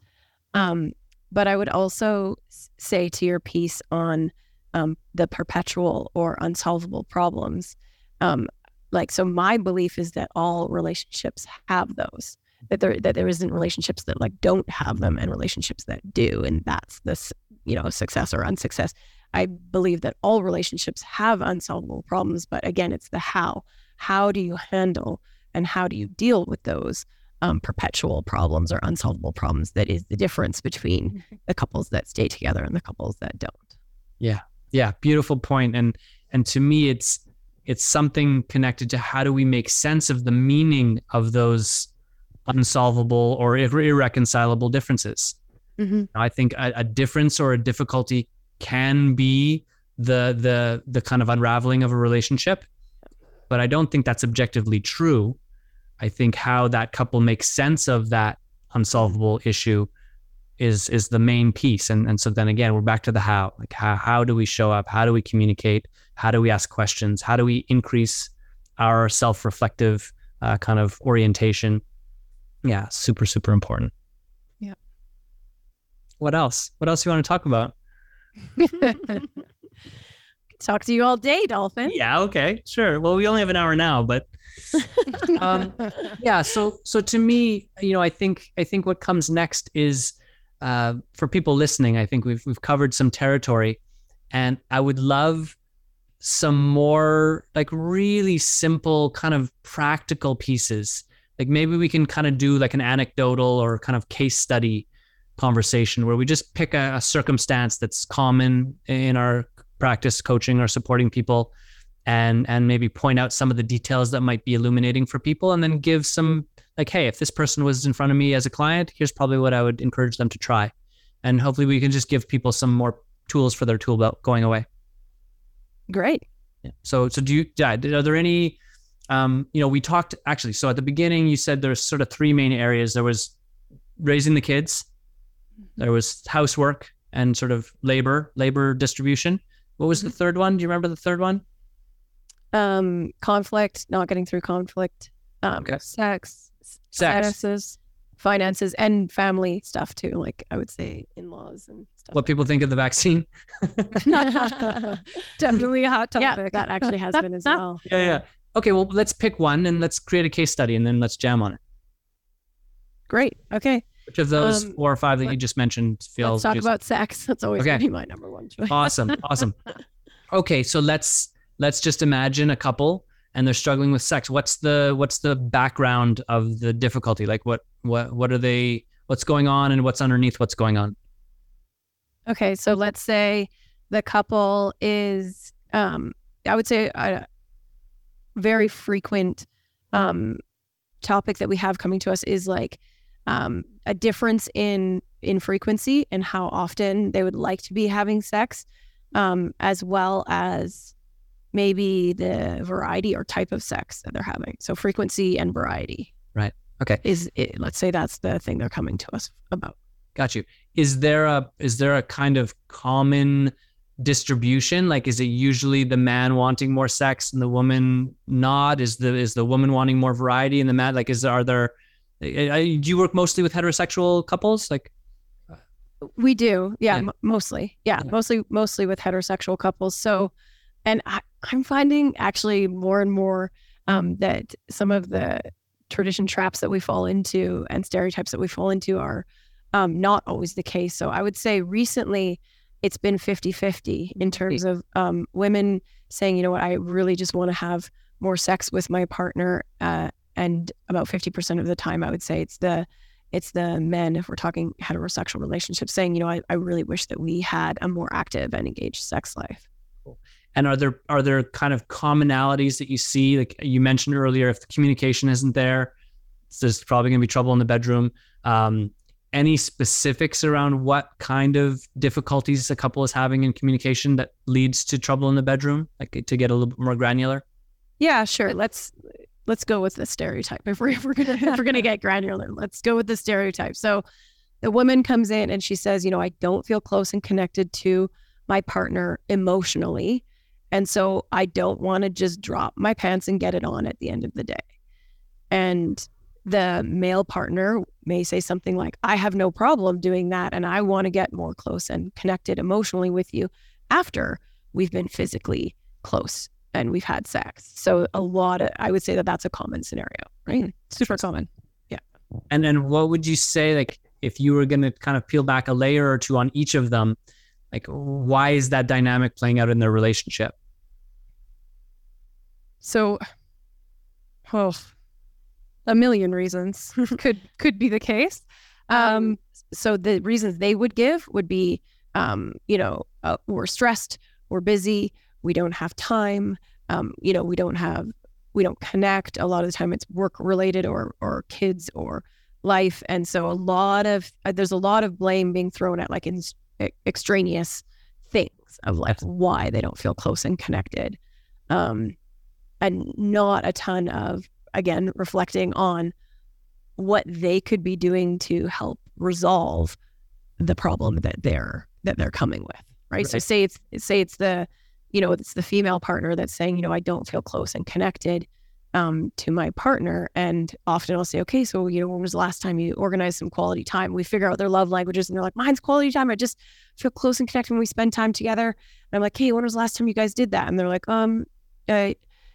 Um, but I would also say to your piece on um, the perpetual or unsolvable problems. Um, like, so my belief is that all relationships have those. That there that there isn't relationships that like don't have them and relationships that do, and that's this you know success or unsuccess. I believe that all relationships have unsolvable problems, but again, it's the how. How do you handle and how do you deal with those um, perpetual problems or unsolvable problems? That is the difference between mm-hmm. the couples that stay together and the couples that don't. Yeah, yeah, beautiful point. And and to me, it's it's something connected to how do we make sense of the meaning of those unsolvable or irreconcilable differences. Mm-hmm. I think a, a difference or a difficulty can be the the the kind of unraveling of a relationship, but I don't think that's objectively true. I think how that couple makes sense of that unsolvable issue is is the main piece. And and so then again we're back to the how like how, how do we show up? How do we communicate? How do we ask questions? How do we increase our self-reflective uh, kind of orientation? Yeah super super important. Yeah. What else? What else do you want to talk about talk to you all day dolphin yeah okay sure well we only have an hour now but um, yeah so so to me you know i think i think what comes next is uh, for people listening, I think we've we've covered some territory, and I would love some more like really simple kind of practical pieces. Like maybe we can kind of do like an anecdotal or kind of case study conversation where we just pick a, a circumstance that's common in our practice coaching or supporting people and and maybe point out some of the details that might be illuminating for people and then give some like, hey, if this person was in front of me as a client, here's probably what I would encourage them to try. And hopefully we can just give people some more tools for their tool belt going away. Great. Yeah. So, so do you, yeah, are there any, um, you know, we talked actually, so at the beginning you said there's sort of three main areas. There was raising the kids. There was housework and sort of labor, labor distribution. What was the mm-hmm. third one? Do you remember the third one? Um, conflict, not getting through conflict. Um, okay. sex, Sex. Finances, finances, and family stuff too. Like I would say, in-laws and stuff. What people think of the vaccine? Definitely a hot topic. Yeah, that actually has been as well. Yeah, yeah. Okay, well, let's pick one and let's create a case study, and then let's jam on it. Great. Okay. Which of those um, four or five that you just mentioned feels? Let's talk about sex. That's always okay. going to be my number one choice. Awesome. Awesome. okay, so let's let's just imagine a couple and they're struggling with sex what's the what's the background of the difficulty like what what what are they what's going on and what's underneath what's going on okay so let's say the couple is um i would say a very frequent um topic that we have coming to us is like um a difference in in frequency and how often they would like to be having sex um as well as maybe the variety or type of sex that they're having. So frequency and variety. Right. Okay. Is it, let's say that's the thing they're coming to us about. Got you. Is there a is there a kind of common distribution? Like, is it usually the man wanting more sex and the woman not? Is the is the woman wanting more variety and the man like is are there? Uh, do you work mostly with heterosexual couples? Like, we do, yeah, yeah. M- mostly, yeah, yeah, mostly mostly with heterosexual couples. So, and I, I'm finding actually more and more um, that some of the tradition traps that we fall into and stereotypes that we fall into are um, not always the case. So I would say recently it's been 50 50 in terms of um, women saying, you know what, I really just want to have more sex with my partner. Uh, and about 50% of the time, I would say it's the it's the men, if we're talking heterosexual relationships, saying, you know, I, I really wish that we had a more active and engaged sex life. And are there are there kind of commonalities that you see? Like you mentioned earlier, if the communication isn't there, there's probably going to be trouble in the bedroom. Um, any specifics around what kind of difficulties a couple is having in communication that leads to trouble in the bedroom like to get a little bit more granular yeah sure let's let's go with the stereotype. If we're, if we're gonna if we're gonna get granular let's go with the stereotype. So the woman comes in and she says you know i don't feel close and connected to my partner emotionally and so i don't want to just drop my pants and get it on at the end of the day. And the male partner may say something like, I have no problem doing that. And I want to get more close and connected emotionally with you after we've been physically close and we've had sex. So, a lot of, I would say that that's a common scenario, right? Mm-hmm. Super common. Yeah. And then what would you say, like, if you were going to kind of peel back a layer or two on each of them, like, why is that dynamic playing out in their relationship? So, oh, a million reasons could could be the case. Um, um, so the reasons they would give would be, um, you know, uh, we're stressed, we're busy, we don't have time, um, you know, we don't have, we don't connect. A lot of the time, it's work related or or kids or life, and so a lot of uh, there's a lot of blame being thrown at like in, extraneous things of like why they don't feel close and connected, um, and not a ton of again reflecting on what they could be doing to help resolve the problem that they're that they're coming with right, right. so say it's say it's the you know it's the female partner that's saying you know i don't feel close and connected um, to my partner and often i'll say okay so you know when was the last time you organized some quality time we figure out their love languages and they're like mine's quality time i just feel close and connected when we spend time together and i'm like hey when was the last time you guys did that and they're like um uh,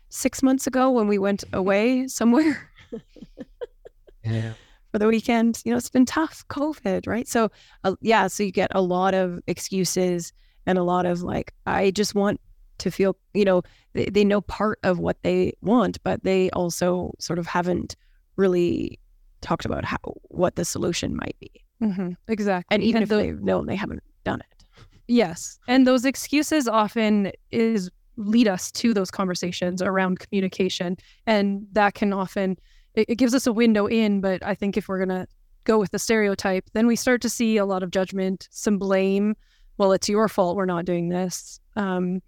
six months ago when we went away somewhere yeah. for the weekend. You know, it's been tough, COVID, right? So, uh, yeah, so you get a lot of excuses and a lot of like, I just want to feel, you know, they, they know part of what they want, but they also sort of haven't really talked about how what the solution might be. Mm-hmm. Exactly. And even and if the, they've known, they haven't done it. Yes. And those excuses often is lead us to those conversations around communication. And that can often, it, it gives us a window in. But I think if we're going to go with the stereotype, then we start to see a lot of judgment, some blame. Well, it's your fault we're not doing this. Um,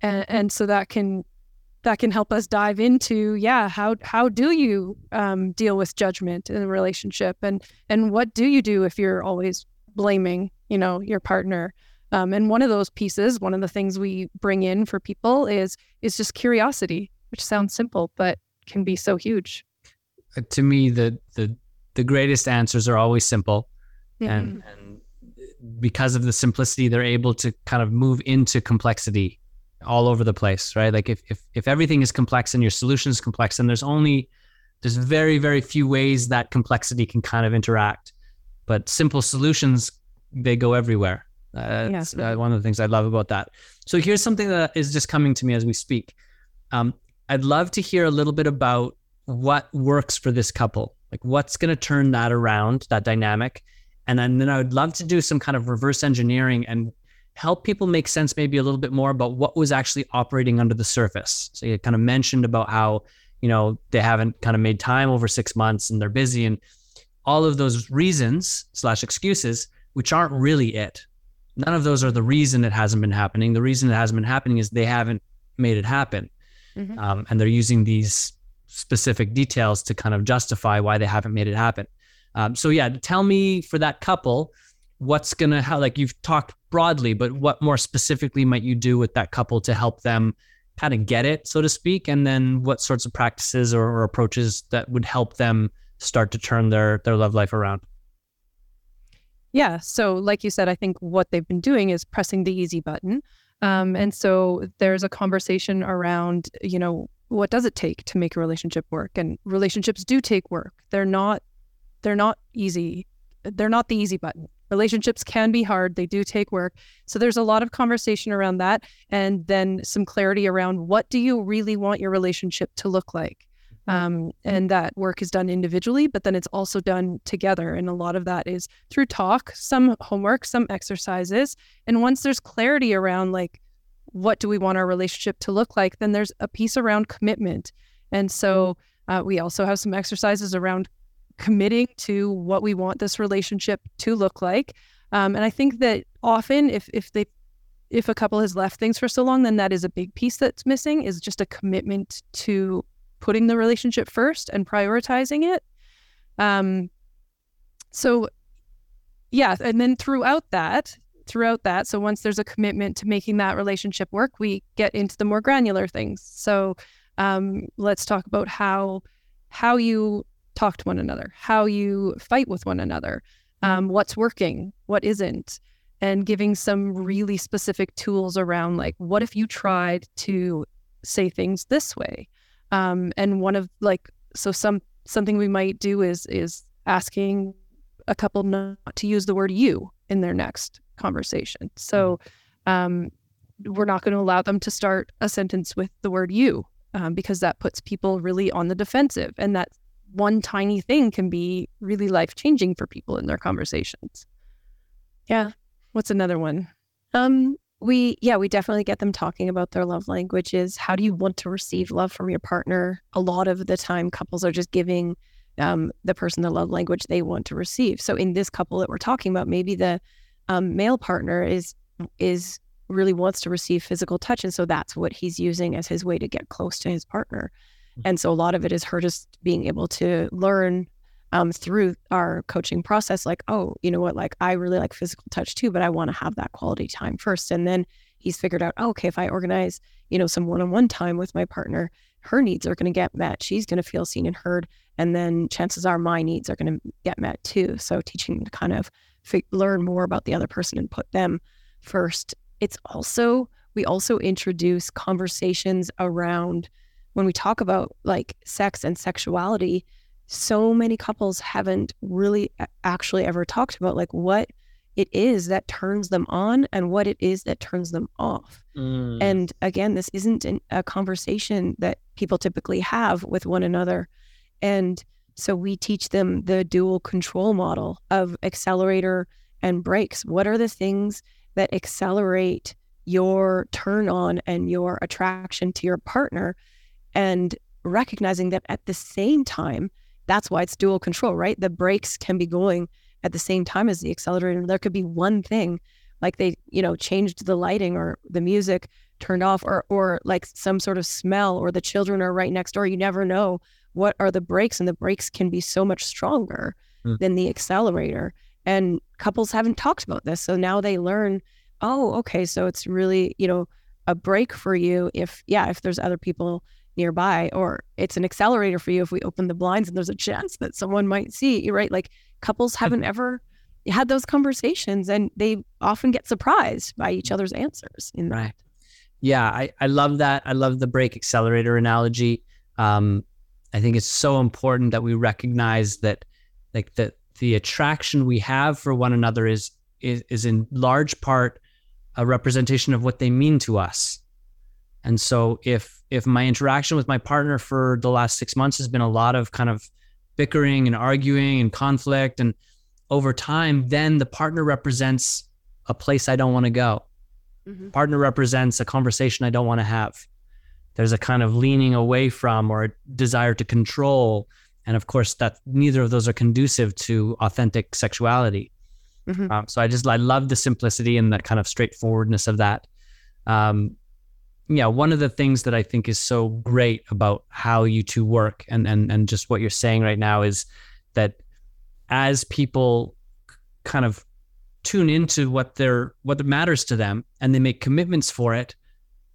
and, and so that can that can help us dive into yeah how how do you um, deal with judgment in a relationship and and what do you do if you're always blaming you know your partner um, and one of those pieces, one of the things we bring in for people is is just curiosity, which sounds simple but can be so huge. Uh, to me, the the the greatest answers are always simple, mm-hmm. and, and because of the simplicity, they're able to kind of move into complexity all over the place, right? Like if if if everything is complex and your solution is complex, and there's only there's very very few ways that complexity can kind of interact, but simple solutions they go everywhere that's yeah. uh, one of the things I love about that. So here's something that is just coming to me as we speak. Um, I'd love to hear a little bit about what works for this couple. Like what's going to turn that around, that dynamic. And then, then I would love to do some kind of reverse engineering and help people make sense maybe a little bit more about what was actually operating under the surface. So you kind of mentioned about how, you know, they haven't kind of made time over six months and they're busy and all of those reasons slash excuses, which aren't really it none of those are the reason it hasn't been happening. The reason it hasn't been happening is they haven't made it happen. Mm-hmm. Um, and they're using these specific details to kind of justify why they haven't made it happen. Um, so, yeah, tell me for that couple, what's gonna how like you've talked broadly, but what more specifically might you do with that couple to help them kind of get it, so to speak, and then what sorts of practices or, or approaches that would help them start to turn their their love life around? Yeah. So, like you said, I think what they've been doing is pressing the easy button. Um, and so there's a conversation around, you know, what does it take to make a relationship work? And relationships do take work. They're not, they're not easy. They're not the easy button. Relationships can be hard. They do take work. So there's a lot of conversation around that, and then some clarity around what do you really want your relationship to look like. Um, and that work is done individually, but then it's also done together. And a lot of that is through talk, some homework, some exercises. And once there's clarity around like, what do we want our relationship to look like, then there's a piece around commitment. And so uh, we also have some exercises around committing to what we want this relationship to look like. Um, and I think that often, if if they if a couple has left things for so long, then that is a big piece that's missing is just a commitment to putting the relationship first and prioritizing it. Um, so, yeah, and then throughout that, throughout that, so once there's a commitment to making that relationship work, we get into the more granular things. So, um, let's talk about how how you talk to one another, how you fight with one another, um, what's working, what isn't, and giving some really specific tools around like, what if you tried to say things this way? Um, and one of like so some something we might do is is asking a couple not to use the word you in their next conversation. So mm-hmm. um, we're not going to allow them to start a sentence with the word you um, because that puts people really on the defensive, and that one tiny thing can be really life changing for people in their conversations. Yeah. What's another one? Um, we yeah we definitely get them talking about their love languages how do you want to receive love from your partner a lot of the time couples are just giving um, the person the love language they want to receive so in this couple that we're talking about maybe the um, male partner is is really wants to receive physical touch and so that's what he's using as his way to get close to his partner. And so a lot of it is her just being able to learn um, through our coaching process, like, oh, you know what, like I really like physical touch too, but I want to have that quality time first. And then he's figured out, oh, okay, if I organize, you know, some one on one time with my partner, her needs are going to get met. She's going to feel seen and heard. And then chances are my needs are going to get met too. So teaching to kind of f- learn more about the other person and put them first. It's also, we also introduce conversations around when we talk about like sex and sexuality so many couples haven't really actually ever talked about like what it is that turns them on and what it is that turns them off. Mm. And again, this isn't an, a conversation that people typically have with one another. And so we teach them the dual control model of accelerator and brakes. What are the things that accelerate your turn on and your attraction to your partner? And recognizing that at the same time, that's why it's dual control, right? The brakes can be going at the same time as the accelerator. There could be one thing, like they, you know, changed the lighting or the music turned off, or or like some sort of smell, or the children are right next door. You never know what are the brakes, and the brakes can be so much stronger mm. than the accelerator. And couples haven't talked about this, so now they learn. Oh, okay, so it's really, you know, a brake for you if yeah, if there's other people nearby or it's an accelerator for you if we open the blinds and there's a chance that someone might see you right? Like couples haven't ever had those conversations and they often get surprised by each other's answers in that. Right. yeah I, I love that. I love the brake accelerator analogy. Um, i think it's so important that we recognize that like the the attraction we have for one another is is, is in large part a representation of what they mean to us. And so if if my interaction with my partner for the last six months has been a lot of kind of bickering and arguing and conflict, and over time, then the partner represents a place I don't want to go. Mm-hmm. Partner represents a conversation I don't want to have. There's a kind of leaning away from or a desire to control. And of course, that neither of those are conducive to authentic sexuality. Mm-hmm. Um, so I just I love the simplicity and that kind of straightforwardness of that. Um, yeah, one of the things that I think is so great about how you two work and and and just what you're saying right now is that as people kind of tune into what they're what matters to them and they make commitments for it,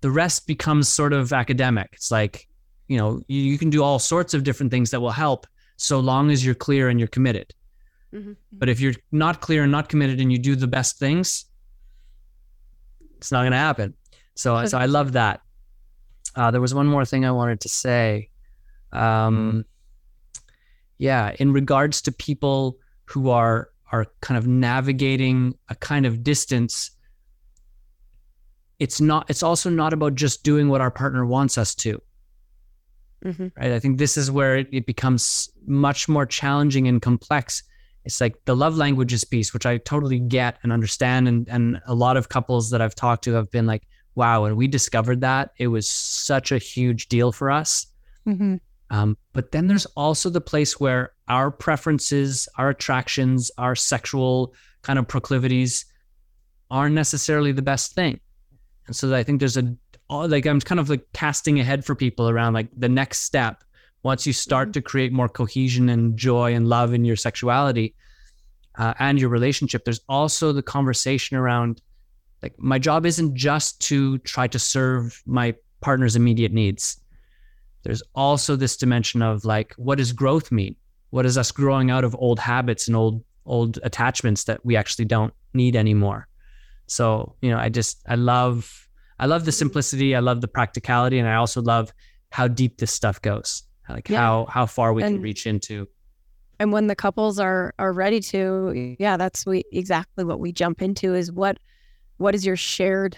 the rest becomes sort of academic. It's like, you know, you, you can do all sorts of different things that will help so long as you're clear and you're committed. Mm-hmm. But if you're not clear and not committed and you do the best things, it's not going to happen. So, so I love that. Uh, there was one more thing I wanted to say. Um, yeah, in regards to people who are are kind of navigating a kind of distance, it's not. It's also not about just doing what our partner wants us to. Mm-hmm. Right. I think this is where it, it becomes much more challenging and complex it's like the love languages piece, which I totally get and understand. And, and a lot of couples that I've talked to have been like, wow, when we discovered that, it was such a huge deal for us. Mm-hmm. Um, but then there's also the place where our preferences, our attractions, our sexual kind of proclivities aren't necessarily the best thing. And so I think there's a, like, I'm kind of like casting ahead for people around like the next step once you start mm-hmm. to create more cohesion and joy and love in your sexuality uh, and your relationship, there's also the conversation around like my job isn't just to try to serve my partner's immediate needs. There's also this dimension of like, what does growth mean? What is us growing out of old habits and old old attachments that we actually don't need anymore? So, you know, I just I love I love the simplicity, I love the practicality, and I also love how deep this stuff goes like yeah. how how far we and, can reach into and when the couples are are ready to yeah that's we exactly what we jump into is what what is your shared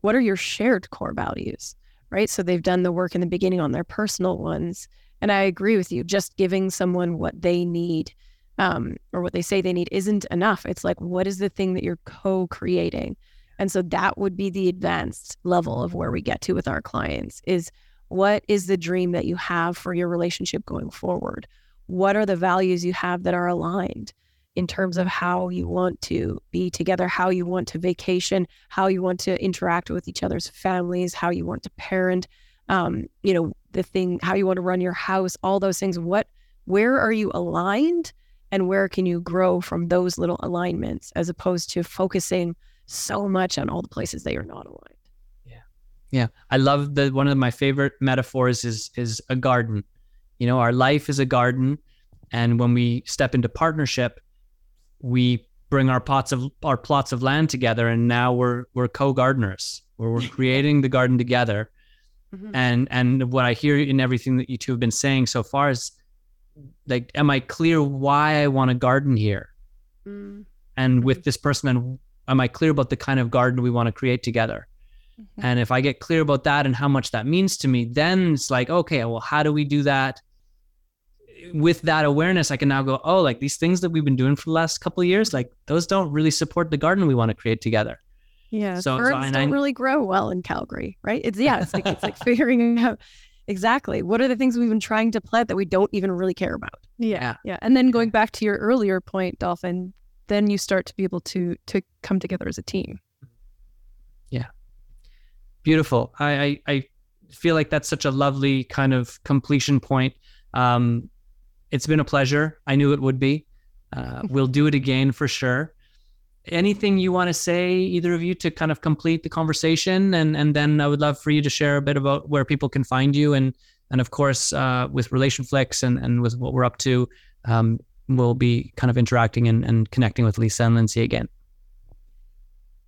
what are your shared core values right? So they've done the work in the beginning on their personal ones. And i agree with you just giving someone what they need um, or what they say they need isn't enough. It's like what is the thing that you're co-creating? And so that would be the advanced level of where we get to with our clients is what is the dream that you have for your relationship going forward? What are the values you have that are aligned in terms of how you want to be together, how you want to vacation, how you want to interact with each other's families, how you want to parent, um, you know, the thing, how you want to run your house, all those things. What, where are you aligned? And where can you grow from those little alignments as opposed to focusing so much on all the places that you're not aligned? Yeah, Yeah. I love the one of my favorite metaphors is is a garden. You know, our life is a garden, and when we step into partnership, we bring our pots of our plots of land together, and now we're we're co-gardeners. Where we're creating the garden together. Mm-hmm. And and what I hear in everything that you two have been saying so far is like, am I clear why I want a garden here? Mm-hmm. And with this person, and am I clear about the kind of garden we want to create together? Mm-hmm. And if I get clear about that and how much that means to me, then it's like, okay, well, how do we do that? With that awareness, I can now go, oh, like these things that we've been doing for the last couple of years, like those don't really support the garden we want to create together. Yeah, so, birds so, don't I, really grow well in Calgary, right? It's yeah, it's like it's like figuring out exactly what are the things we've been trying to plant that we don't even really care about. Yeah, yeah, and then going back to your earlier point, Dolphin, then you start to be able to to come together as a team. Yeah, Beautiful. I, I, I feel like that's such a lovely kind of completion point. Um, it's been a pleasure. I knew it would be. Uh, we'll do it again for sure. Anything you want to say, either of you, to kind of complete the conversation, and and then I would love for you to share a bit about where people can find you, and and of course uh, with RelationFlix and and with what we're up to, um, we'll be kind of interacting and, and connecting with Lisa and Lindsay again.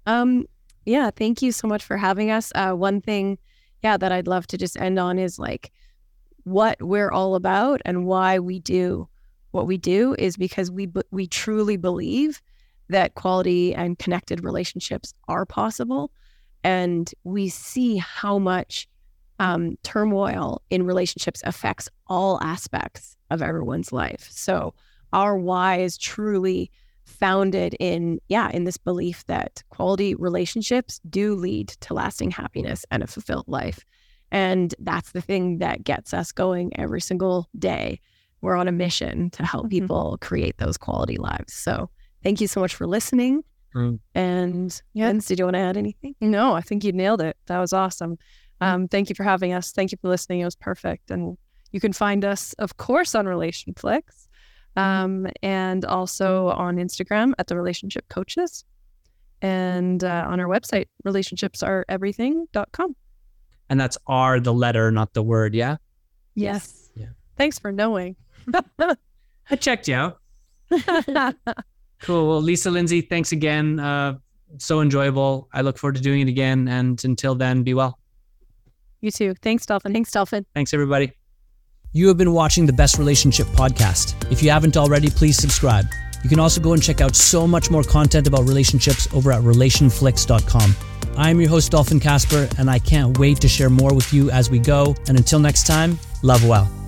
Um, yeah, thank you so much for having us. Uh, one thing, yeah, that I'd love to just end on is like what we're all about and why we do what we do is because we we truly believe that quality and connected relationships are possible, and we see how much um, turmoil in relationships affects all aspects of everyone's life. So our why is truly founded in yeah in this belief that quality relationships do lead to lasting happiness and a fulfilled life and that's the thing that gets us going every single day we're on a mission to help mm-hmm. people create those quality lives so thank you so much for listening mm. and yeah Vince, did you want to add anything no i think you nailed it that was awesome mm. um, thank you for having us thank you for listening it was perfect and you can find us of course on RelationFlix Mm-hmm. um, and also on Instagram at the Relationship Coaches. and uh, on our website, relationshipsreverything.com. And that's R, the letter, not the word. Yeah. Yes. Yeah. Thanks for knowing. I checked you out. Cool. Well, Lisa Lindsay, thanks again. Uh, so enjoyable. I look forward to doing it again. And until then, be well. you too. Thanks, Dolphin. Thanks, Dolphin. Thanks, everybody. You have been watching the Best Relationship Podcast. If you haven't already, please subscribe. You can also go and check out so much more content about relationships over at relationflix.com. I'm your host, Dolphin Kasper, and I can't wait to share more with you as we go. And until next time, love well.